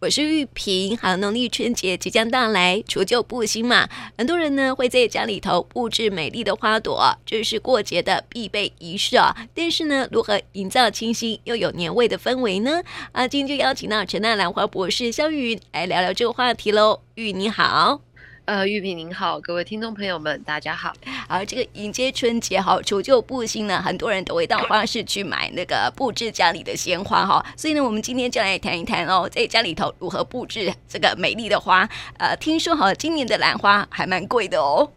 我是玉萍。好，农历春节即将到来，除旧布新嘛，很多人呢会在家里头布置美丽的花朵，这是过节的必备仪式啊。但是呢，如何营造清新又有年味的氛围呢？啊，今天就邀请到陈纳兰花博士肖玉云来聊聊这个话题喽。玉你好。呃，玉萍您好，各位听众朋友们，大家好。而，这个迎接春节哈，除旧布新呢，很多人都会到花市去买那个布置家里的鲜花哈。所以呢，我们今天就来谈一谈哦，在家里头如何布置这个美丽的花。呃，听说哈，今年的兰花还蛮贵的哦。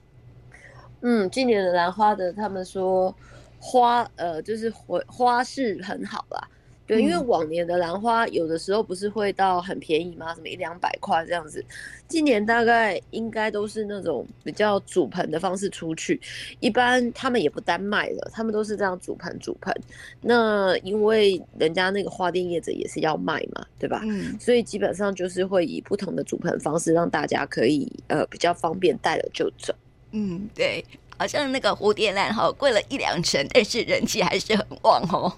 嗯，今年的兰花的，他们说花呃，就是花花市很好啦。对，因为往年的兰花有的时候不是会到很便宜吗？什么一两百块这样子。今年大概应该都是那种比较组盆的方式出去，一般他们也不单卖了，他们都是这样组盆组盆。那因为人家那个花店业者也是要卖嘛，对吧？嗯。所以基本上就是会以不同的组盆方式，让大家可以呃比较方便带了就走。嗯，对，好像那个蝴蝶兰哈贵了一两成，但是人气还是很旺哦。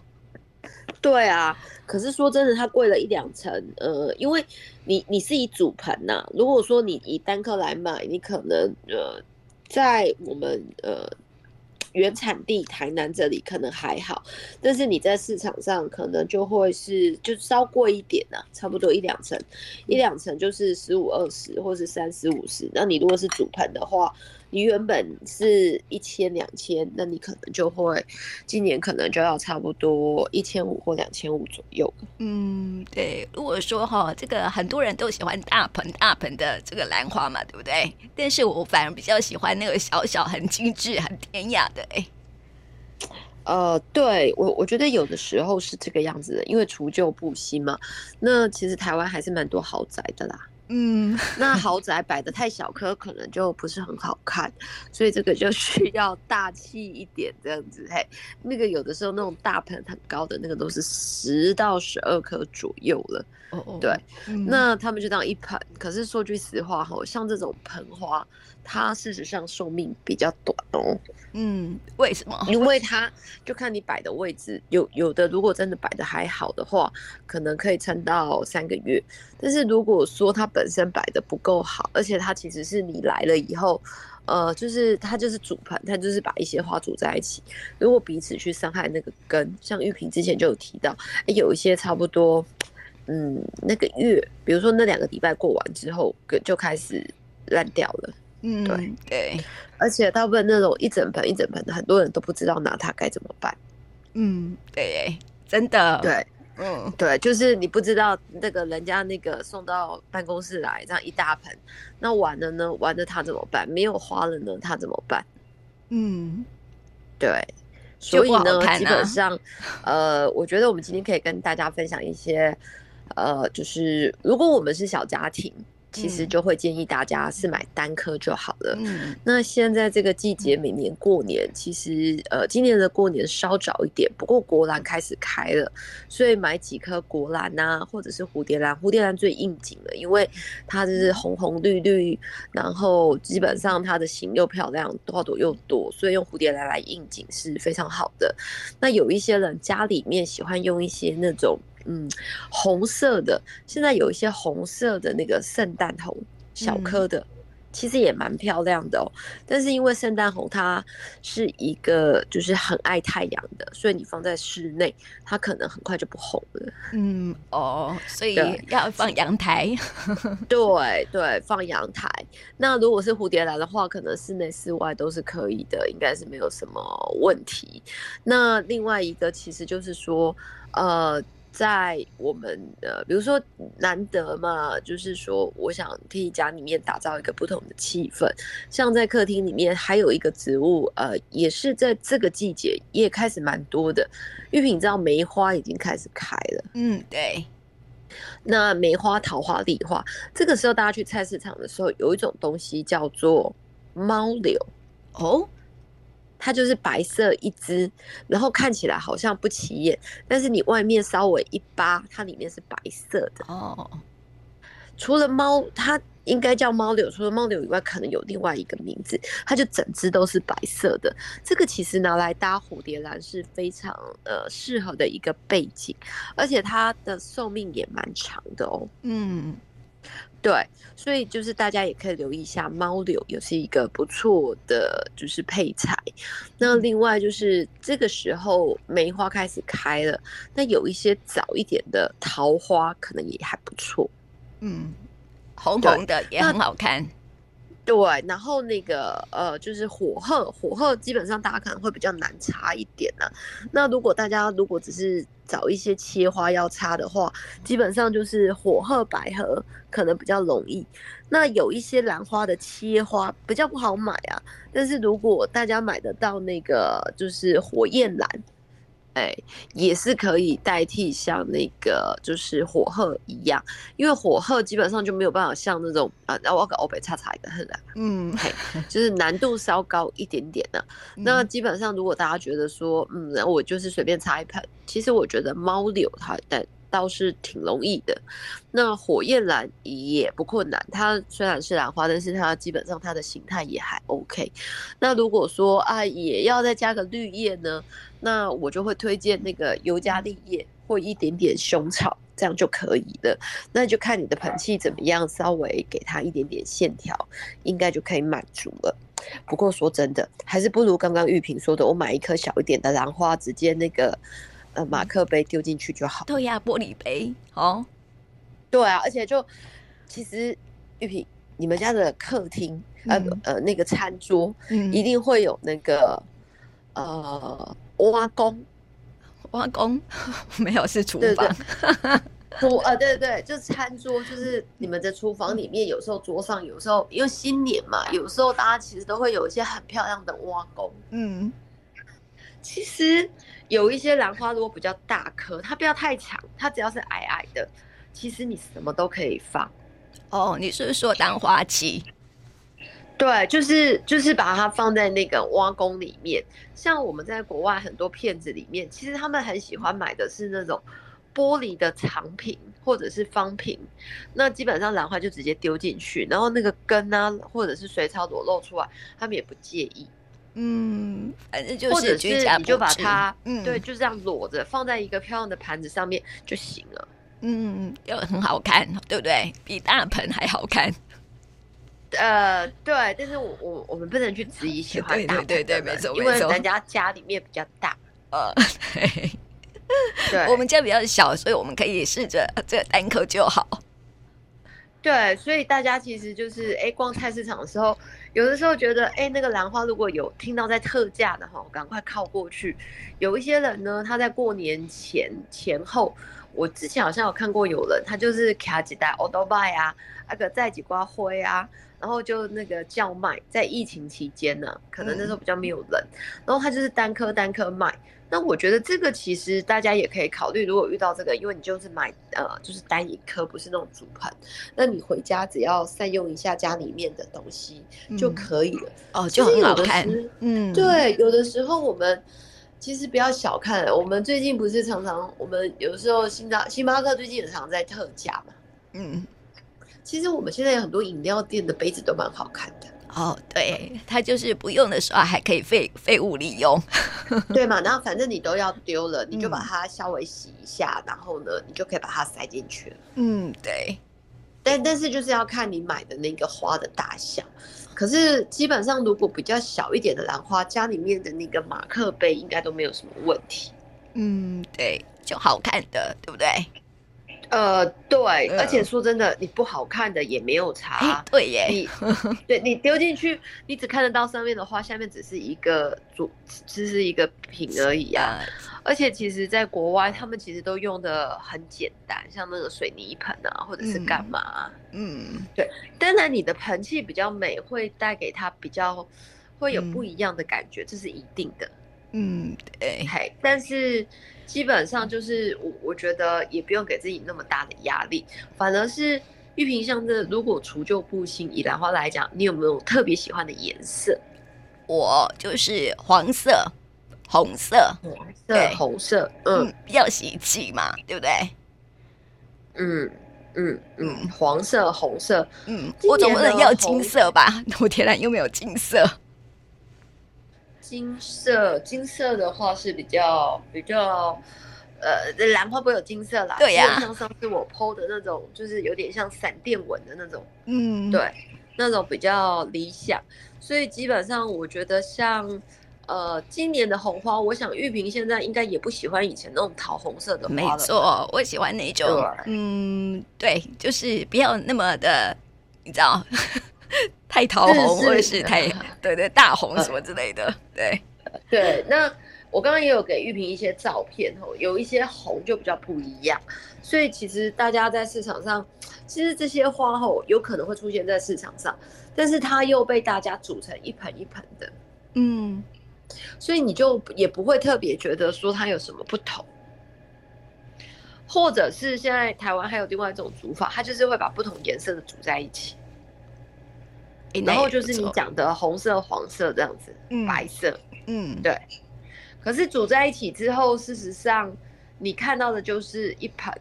对啊，可是说真的，它贵了一两成，呃，因为你你是以组盆呐，如果说你以单颗来买，你可能呃，在我们呃原产地台南这里可能还好，但是你在市场上可能就会是就稍贵一点呐，差不多一两成，一两成就是十五二十或是三十五十，那你如果是组盆的话。你原本是一千两千，那你可能就会今年可能就要差不多一千五或两千五左右。嗯，对。如果说哈，这个很多人都喜欢大盆大盆的这个兰花嘛，对不对？但是我反而比较喜欢那个小小、很精致、很典雅的。哎，呃，对我我觉得有的时候是这个样子的，因为除旧布新嘛。那其实台湾还是蛮多豪宅的啦。嗯，那豪宅摆的太小颗，可能就不是很好看，所以这个就需要大气一点这样子。嘿，那个有的时候那种大盆很高的那个都是十到十二颗左右了。哦哦，对，嗯、那他们就当一盆。可是说句实话哈，像这种盆花，它事实上寿命比较短哦。嗯，为什么？因为它就看你摆的位置，有有的如果真的摆的还好的话，可能可以撑到三个月。但是如果说它本身摆的不够好，而且它其实是你来了以后，呃，就是它就是组盆，它就是把一些花组在一起，如果彼此去伤害那个根，像玉萍之前就有提到，欸，有一些差不多。嗯，那个月，比如说那两个礼拜过完之后，就开始烂掉了。嗯，对对，而且大部分那种一整盆一整盆的，很多人都不知道拿它该怎么办。嗯，对，真的，对，嗯，对，就是你不知道那个人家那个送到办公室来这样一大盆，那完了呢？完了他怎么办？没有花了呢？他怎么办？嗯，对，所以呢，啊、基本上，呃，我觉得我们今天可以跟大家分享一些。呃，就是如果我们是小家庭，其实就会建议大家是买单颗就好了。嗯，那现在这个季节，每年过年，其实呃，今年的过年稍早一点，不过国兰开始开了，所以买几颗国兰啊，或者是蝴蝶兰，蝴蝶兰最应景了，因为它就是红红绿绿，然后基本上它的形又漂亮，花朵又多，所以用蝴蝶兰来应景是非常好的。那有一些人家里面喜欢用一些那种。嗯，红色的，现在有一些红色的那个圣诞红，小颗的，嗯、其实也蛮漂亮的哦。但是因为圣诞红它是一个就是很爱太阳的，所以你放在室内，它可能很快就不红了。嗯哦，所以要放阳台。对对，放阳台。那如果是蝴蝶兰的话，可能室内室外都是可以的，应该是没有什么问题。那另外一个其实就是说，呃。在我们的，比如说难得嘛，就是说，我想替家里面打造一个不同的气氛。像在客厅里面，还有一个植物，呃，也是在这个季节也开始蛮多的。玉萍，你知道梅花已经开始开了，嗯，对。那梅花、桃花、梨花，这个时候大家去菜市场的时候，有一种东西叫做猫柳，哦。它就是白色一只，然后看起来好像不起眼，但是你外面稍微一扒，它里面是白色的哦。除了猫，它应该叫猫柳，除了猫柳以外，可能有另外一个名字，它就整只都是白色的。这个其实拿来搭蝴蝶兰是非常呃适合的一个背景，而且它的寿命也蛮长的哦。嗯。对，所以就是大家也可以留意一下，猫柳也是一个不错的就是配菜。那另外就是这个时候梅花开始开了，那有一些早一点的桃花可能也还不错。嗯，红红的也很好看。对，然后那个呃，就是火鹤，火鹤基本上大家可能会比较难插一点呢、那如果大家如果只是找一些切花要插的话，基本上就是火鹤、百合可能比较容易。那有一些兰花的切花比较不好买啊，但是如果大家买得到那个就是火焰兰。哎、欸，也是可以代替像那个就是火鹤一样，因为火鹤基本上就没有办法像那种啊，然后我给欧北叉叉一个很难，嗯，嘿，就是难度稍高一点点的。那基本上如果大家觉得说，嗯，我就是随便插一盆，其实我觉得猫柳它但倒是挺容易的。那火焰兰也不困难，它虽然是兰花，但是它基本上它的形态也还 OK。那如果说啊，也要再加个绿叶呢？那我就会推荐那个尤加利叶或一点点胸草，这样就可以了。那就看你的盆器怎么样，稍微给它一点点线条，应该就可以满足了。不过说真的，还是不如刚刚玉萍说的，我买一颗小一点的兰花，直接那个呃马克杯丢进去就好。对呀，玻璃杯哦。对啊，而且就其实玉萍，你们家的客厅、嗯、呃呃那个餐桌，一定会有那个、嗯、呃。挖工，挖工 没有是厨房，厨 呃对对对，就是餐桌，就是你们的厨房里面，有时候桌上，有时候因为新年嘛，有时候大家其实都会有一些很漂亮的挖工。嗯，其实有一些兰花如果比较大颗，它不要太长，它只要是矮矮的，其实你什么都可以放。哦，你是说当花器？对，就是就是把它放在那个挖工里面。像我们在国外很多片子里面，其实他们很喜欢买的是那种玻璃的长瓶或者是方瓶。那基本上兰花就直接丢进去，然后那个根啊或者是水草裸露出来，他们也不介意。嗯，反正就是，或者是你就把它，嗯，对，就这样裸着放在一个漂亮的盘子上面就行了。嗯，又很好看，对不对？比大盆还好看。呃，对，但是我我我们不能去质疑喜欢 大对对对，没错，因为人家家里面比较大，呃，对，对，我们家比较小，所以我们可以试着这个单口就好。对，所以大家其实就是哎，逛菜市场的时候，有的时候觉得哎，那个兰花如果有听到在特价的话，赶快靠过去。有一些人呢，他在过年前前后，我之前好像有看过有人，他就是卡几袋欧多拜啊，那个在几瓜灰啊。然后就那个叫卖，在疫情期间呢、啊，可能那时候比较没有人，嗯、然后他就是单颗单颗卖。那我觉得这个其实大家也可以考虑，如果遇到这个，因为你就是买呃，就是单一颗，不是那种组盆，那你回家只要善用一下家里面的东西就可以了。嗯、哦，就很好看。嗯，对，有的时候我们其实不要小看，我们最近不是常常，我们有时候星巴星巴克最近也常在特价嘛。嗯。其实我们现在有很多饮料店的杯子都蛮好看的哦，对，它就是不用的时候还可以废废物利用，对嘛？然后反正你都要丢了，你就把它稍微洗一下，嗯、然后呢，你就可以把它塞进去了。嗯，对。但但是就是要看你买的那个花的大小，可是基本上如果比较小一点的兰花，家里面的那个马克杯应该都没有什么问题。嗯，对，就好看的，对不对？呃，对，而且说真的，你不好看的也没有差。对耶，你 对你丢进去，你只看得到上面的花，下面只是一个主，只是一个品而已啊。而且其实，在国外，他们其实都用的很简单，像那个水泥盆啊，或者是干嘛。嗯，对。当然，你的盆器比较美，会带给他比较会有不一样的感觉，这是一定的。嗯，对。但是。基本上就是我，我觉得也不用给自己那么大的压力，反而是玉屏像这，如果除旧布新，以兰花来讲，你有没有特别喜欢的颜色？我就是黄色、红色、黄色、红色，嗯，比较喜气嘛，对不对？嗯，嗯嗯，黄色、红色，嗯，我总不能要金色吧？我天然又没有金色。金色，金色的话是比较比较，呃，兰花不会有金色啦。对呀、啊。像上次我 PO 的那种，就是有点像闪电纹的那种。嗯，对，那种比较理想。所以基本上，我觉得像。呃，今年的红花，我想玉萍现在应该也不喜欢以前那种桃红色的花。没错，我喜欢那种，嗯，对，就是不要那么的，你知道，太桃红或者是太 对对大红什么之类的，对。对。那我刚刚也有给玉萍一些照片哦，有一些红就比较不一样，所以其实大家在市场上，其实这些花哦有可能会出现在市场上，但是它又被大家煮成一盆一盆的，嗯。所以你就也不会特别觉得说它有什么不同，或者是现在台湾还有另外一种煮法，它就是会把不同颜色的煮在一起，然后就是你讲的红色、黄色这样子，嗯，白色，嗯，对。可是煮在一起之后，事实上你看到的就是一盆，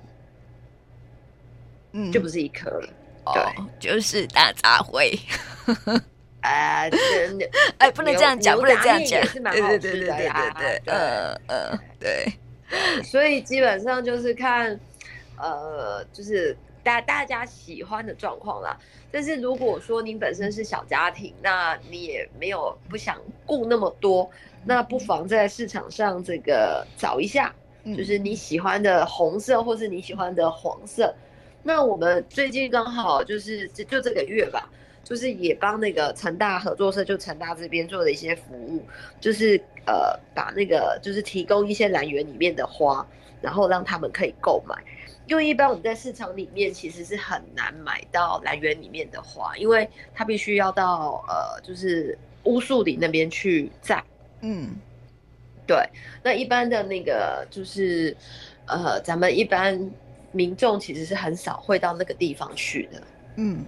嗯，就不是一颗了，对，就是大杂烩。啊，真的，哎，不能这样讲，不能这样讲，是蛮好吃的呀，对对对，嗯嗯，对，所以基本上就是看，呃，就是大大家喜欢的状况啦。但是如果说您本身是小家庭，那你也没有不想顾那么多，那不妨在市场上这个找一下，就是你喜欢的红色或是你喜欢的黄色。那我们最近刚好就是就就这个月吧。就是也帮那个成大合作社，就成大这边做了一些服务，就是呃把那个就是提供一些兰园里面的花，然后让他们可以购买。因为一般我们在市场里面其实是很难买到兰园里面的花，因为它必须要到呃就是乌树林那边去摘。嗯，对。那一般的那个就是呃咱们一般民众其实是很少会到那个地方去的。嗯。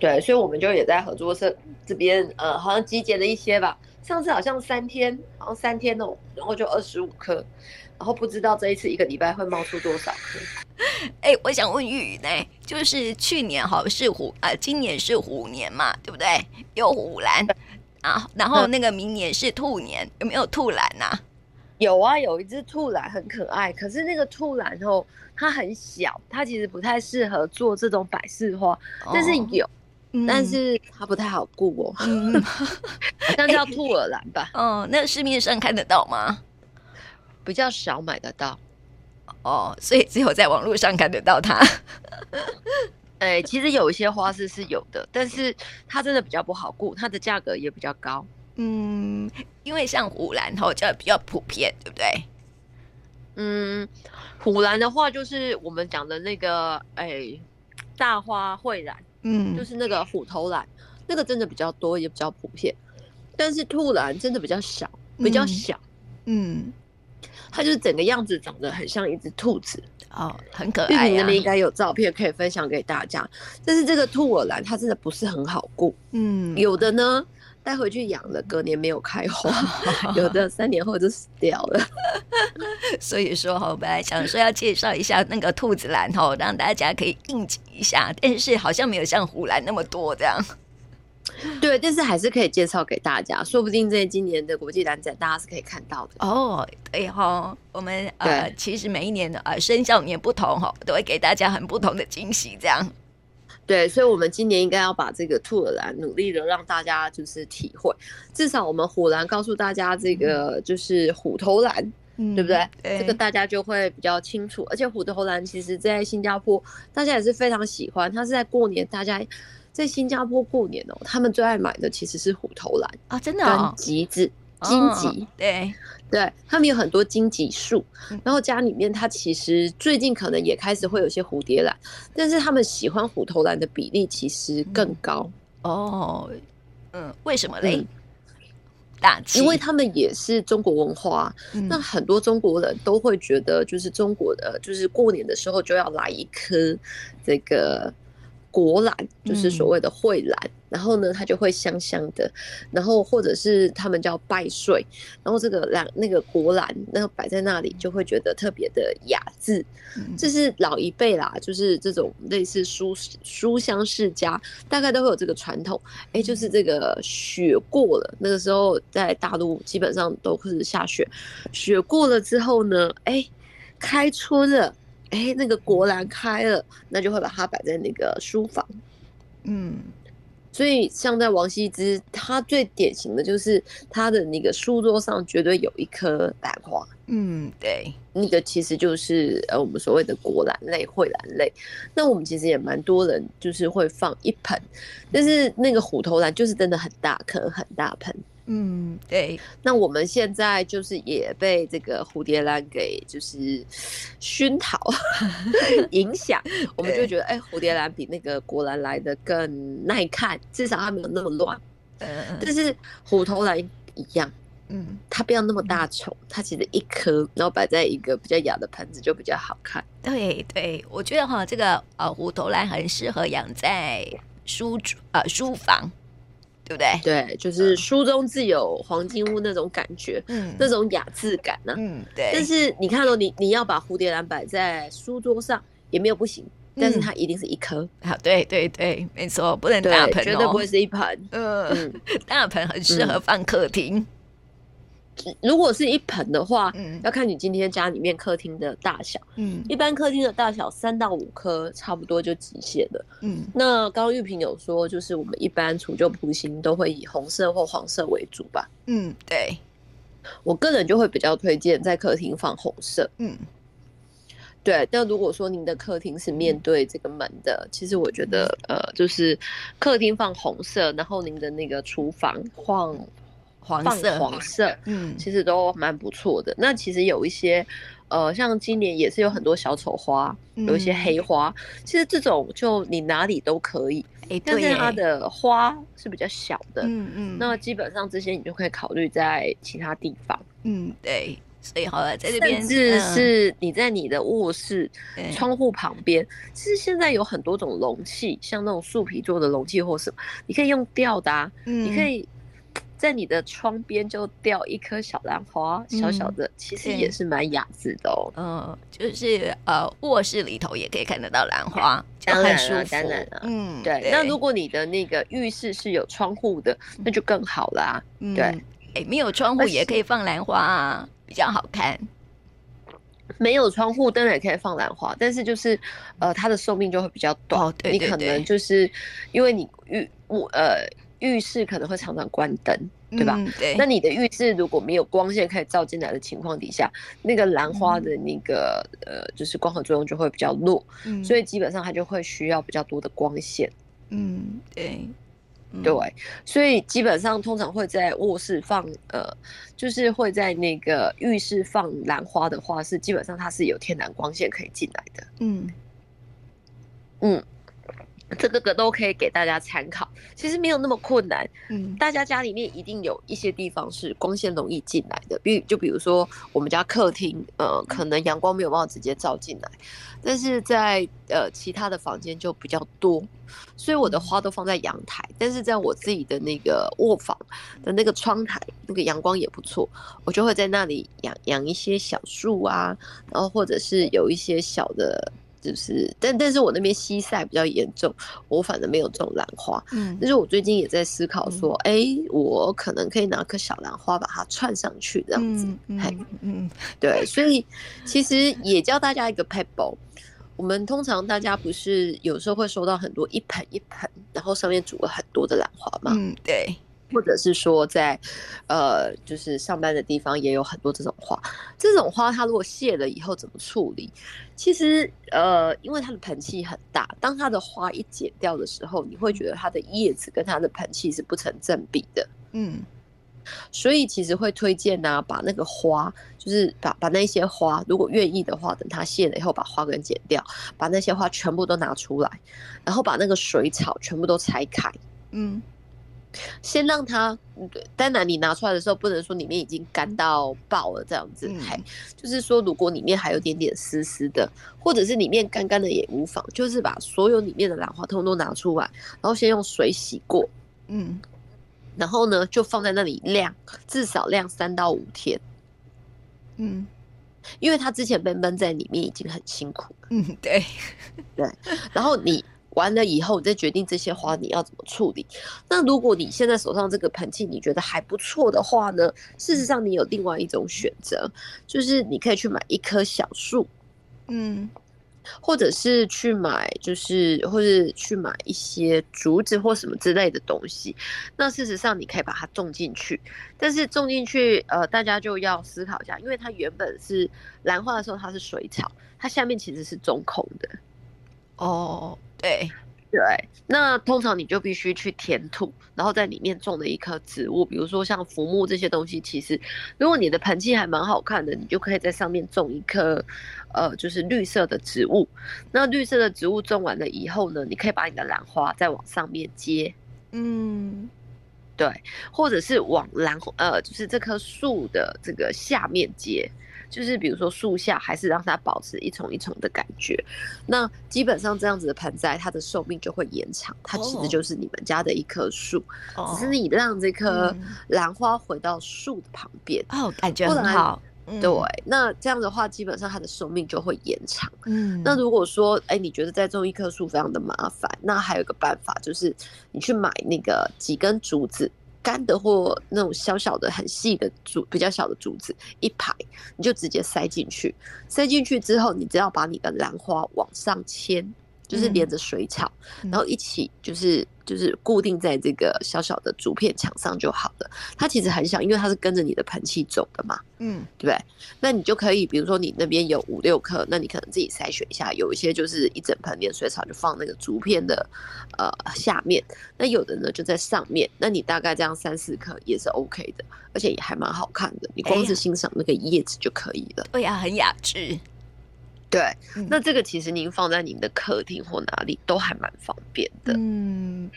对，所以我们就也在合作社这边，呃，好像集结了一些吧。上次好像三天，好像三天哦，然后就二十五颗，然后不知道这一次一个礼拜会冒出多少颗。哎，我想问玉呢，就是去年好像是虎，呃，今年是虎年嘛，对不对？有虎兰啊，然后那个明年是兔年，有没有兔兰呐？有啊，有一只兔兰很可爱，可是那个兔兰哦，它很小，它其实不太适合做这种百事花，但是有。但是它不太好顾哦，嗯，好像叫兔耳兰吧？哦，那市面上看得到吗？比较少买得到，哦，所以只有在网络上看得到它。哎、欸，其实有一些花市是有的，但是它真的比较不好顾，它的价格也比较高。嗯，因为像虎兰吼，就比较普遍，对不对？嗯，虎兰的话就是我们讲的那个，哎、欸，大花蕙兰。嗯，就是那个虎头兰，那个真的比较多，也比较普遍。但是兔兰真的比较小，比较小。嗯，嗯，它就是整个样子长得很像一只兔子哦，很可爱啊。你那边应该有照片可以分享给大家。但是这个兔耳兰它真的不是很好顾。嗯，有的呢。带回去养了，隔年没有开花，有的三年后就死掉了。所以说，我本来想说要介绍一下那个兔子兰哈，让大家可以应景一下，但是好像没有像虎兰那么多这样。对，但是还是可以介绍给大家，说不定在今年的国际兰展，大家是可以看到的哦。对哈，我们呃，其实每一年的呃生肖年不同哈，都会给大家很不同的惊喜这样。对，所以，我们今年应该要把这个兔耳兰努力的让大家就是体会，至少我们虎兰告诉大家这个就是虎头兰，嗯、对不对？对，这个大家就会比较清楚。而且虎头兰其实在新加坡大家也是非常喜欢，它是在过年，大家在新加坡过年哦，他们最爱买的其实是虎头兰啊，真的、哦，跟橘子。荆棘，对。对，他们有很多荆棘树，然后家里面它其实最近可能也开始会有些蝴蝶兰，但是他们喜欢虎头兰的比例其实更高。哦。嗯，为什么嘞？大气，因为他们也是中国文化，那很多中国人都会觉得，就是中国的，就是过年的时候就要来一颗这个果篮，就是所谓的蕙兰，嗯、然后呢，它就会香香的，然后或者是他们叫拜岁，然后这个兰那个果篮，那个摆在那里就会觉得特别的雅致。嗯、这是老一辈啦，就是这种类似书书香世家，大概都会有这个传统。哎、欸，就是这个雪过了，那个时候在大陆基本上都是下雪，雪过了之后呢，哎、欸，开春了。哎、欸，那个果兰开了，那就会把它摆在那个书房。嗯，所以像在王羲之，他最典型的就是他的那个书桌上绝对有一颗兰花。嗯，对，那个其实就是呃我们所谓的果兰类、蕙兰类。那我们其实也蛮多人就是会放一盆，但是那个虎头兰就是真的很大颗、很大盆。嗯，对。那我们现在就是也被这个蝴蝶兰给就是熏陶 影响，我们就觉得哎，蝴蝶兰比那个果兰来的更耐看，至少它没有那么乱。嗯，但是虎头兰一样，嗯，它不要那么大丛，它其实一颗，然后摆在一个比较雅的盆子就比较好看。对对，我觉得哈，这个呃虎头兰很适合养在书呃书房。对不对？对，就是书中自有黄金屋那种感觉，嗯，那种雅致感呢、啊，嗯，对。但是你看到、哦、你你要把蝴蝶兰摆在书桌上也没有不行，嗯、但是它一定是一颗。好，对对对，没错，不能大盆、哦，绝对不会是一盆。嗯，嗯 大盆很适合放客厅。嗯如果是一盆的话，嗯，要看你今天家里面客厅的大小，嗯，一般客厅的大小三到五颗差不多就极限了，嗯。那刚刚玉萍有说，就是我们一般除旧布新都会以红色或黄色为主吧，嗯，对。我个人就会比较推荐在客厅放红色，嗯，对。但如果说您的客厅是面对这个门的，其实我觉得，呃，就是客厅放红色，然后您的那个厨房放。黄色，黄色，嗯，其实都蛮不错的。那其实有一些，呃，像今年也是有很多小丑花，嗯、有一些黑花。其实这种就你哪里都可以，但是它的花是比较小的，嗯嗯。那基本上这些你就可以考虑在其他地方，嗯，对。所以好了，在这边甚至是你在你的卧室、嗯、窗户旁边，其实现在有很多种容器，像那种树皮做的容器或什么，你可以用吊的、啊，嗯、你可以。在你的窗边就吊一颗小兰花，小小的，嗯、其实也是蛮雅致的哦。嗯，就是呃，卧室里头也可以看得到兰花，当然了，当然了。嗯，对。对，那如果你的那个浴室是有窗户的，那就更好啦。嗯、对，哎，没有窗户也可以放兰花啊，比较好看。没有窗户当然也可以放兰花，但是就是呃，它的寿命就会比较短。哦、对，对，对，你可能就是因为你浴我呃。浴室可能会常常关灯，对吧？嗯、对。那你的浴室如果没有光线可以照进来的情况底下，那个兰花的那个、嗯、呃，就是光合作用就会比较弱，嗯、所以基本上它就会需要比较多的光线。嗯，对，嗯、对。所以基本上通常会在卧室放呃，就是会在那个浴室放兰花的话，是基本上它是有天然光线可以进来的。嗯嗯。这个个都可以给大家参考，其实没有那么困难。嗯，大家家里面一定有一些地方是光线容易进来的，比就比如说我们家客厅，呃，可能阳光没有办法直接照进来，但是在呃其他的房间就比较多，所以我的花都放在阳台，但是在我自己的那个卧房的那个窗台，那个阳光也不错，我就会在那里养养一些小树啊，然后或者是有一些小的。就是，但但是我那边西晒比较严重，我反正没有这种兰花。嗯，但是我最近也在思考说，哎、嗯欸，我可能可以拿颗小兰花把它串上去，这样子。嗯嗯，嗯对，所以其实也教大家一个 pebble。我们通常大家不是有时候会收到很多一盆一盆，然后上面煮了很多的兰花吗？嗯，对。或者是说在，呃，就是上班的地方也有很多这种花。这种花它如果谢了以后怎么处理？其实，呃，因为它的盆器很大，当它的花一剪掉的时候，你会觉得它的叶子跟它的盆器是不成正比的。嗯，所以其实会推荐呢、啊，把那个花，就是把把那些花，如果愿意的话，等它谢了以后，把花根剪掉，把那些花全部都拿出来，然后把那个水草全部都拆开。嗯。先让它，当然你拿出来的时候，不能说里面已经干到爆了这样子，还、嗯，就是说如果里面还有点点湿湿的，或者是里面干干的也无妨，就是把所有里面的兰花通通拿出来，然后先用水洗过，嗯，然后呢就放在那里晾，至少晾三到五天，嗯，因为它之前被闷在里面已经很辛苦了，嗯，对，对，然后你。完了以后，你再决定这些花你要怎么处理。那如果你现在手上这个盆器你觉得还不错的话呢？事实上，你有另外一种选择，就是你可以去买一棵小树，嗯，或者是去买，就是或者去买一些竹子或什么之类的东西。那事实上，你可以把它种进去，但是种进去，呃，大家就要思考一下，因为它原本是兰花的时候，它是水草，它下面其实是中空的。哦。对对，那通常你就必须去填土，然后在里面种了一棵植物，比如说像浮木这些东西。其实，如果你的盆器还蛮好看的，你就可以在上面种一棵，呃，就是绿色的植物。那绿色的植物种完了以后呢，你可以把你的兰花再往上面接，嗯，对，或者是往兰呃，就是这棵树的这个下面接。就是比如说树下，还是让它保持一丛一丛的感觉。那基本上这样子的盆栽，它的寿命就会延长。它其实就是你们家的一棵树，只是你让这棵兰花回到树的旁边哦，感觉很好。对，那这样的话，基本上它的寿命就会延长。嗯，那如果说哎，你觉得再种一棵树非常的麻烦，那还有一个办法，就是你去买那个几根竹子。干的或那种小小的、很细的竹，比较小的竹子，一排你就直接塞进去。塞进去之后，你只要把你的兰花往上牵。就是连着水草，嗯、然后一起就是就是固定在这个小小的竹片墙上就好了。它其实很小，因为它是跟着你的盆器走的嘛，嗯，对不对？那你就可以，比如说你那边有五六颗，那你可能自己筛选一下，有一些就是一整盆连水草就放那个竹片的呃下面，那有的呢就在上面。那你大概这样三四颗也是 OK 的，而且也还蛮好看的。你光是欣赏那个叶子就可以了。对呀，很雅致。对，那这个其实您放在您的客厅或哪里都还蛮方便的，嗯，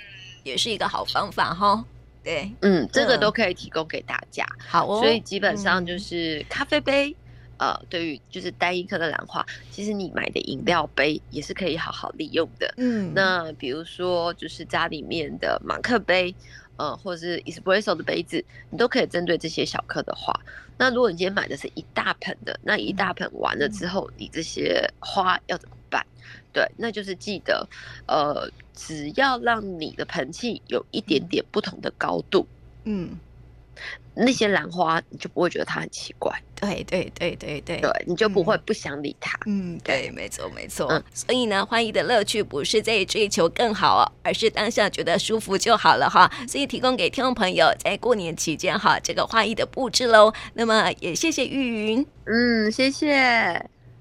也是一个好方法哈。对，嗯，这个都可以提供给大家。好哦，所以基本上就是咖啡杯，嗯、呃，对于就是单一颗的兰花，其实你买的饮料杯也是可以好好利用的。嗯，那比如说就是家里面的马克杯。呃，或者是 espresso 的杯子，你都可以针对这些小颗的花。那如果你今天买的是一大盆的，那一大盆完了之后，你这些花要怎么办？对，那就是记得，呃，只要让你的盆器有一点点不同的高度，嗯。那些兰花，你就不会觉得它很奇怪。对对对对对，对，你就不会不想理它。嗯，对，没错没错。嗯，所以呢，花艺的乐趣不是在追求更好哦，而是当下觉得舒服就好了哈。所以提供给听众朋友在过年期间哈，这个花艺的布置喽。那么也谢谢玉云，嗯，谢谢。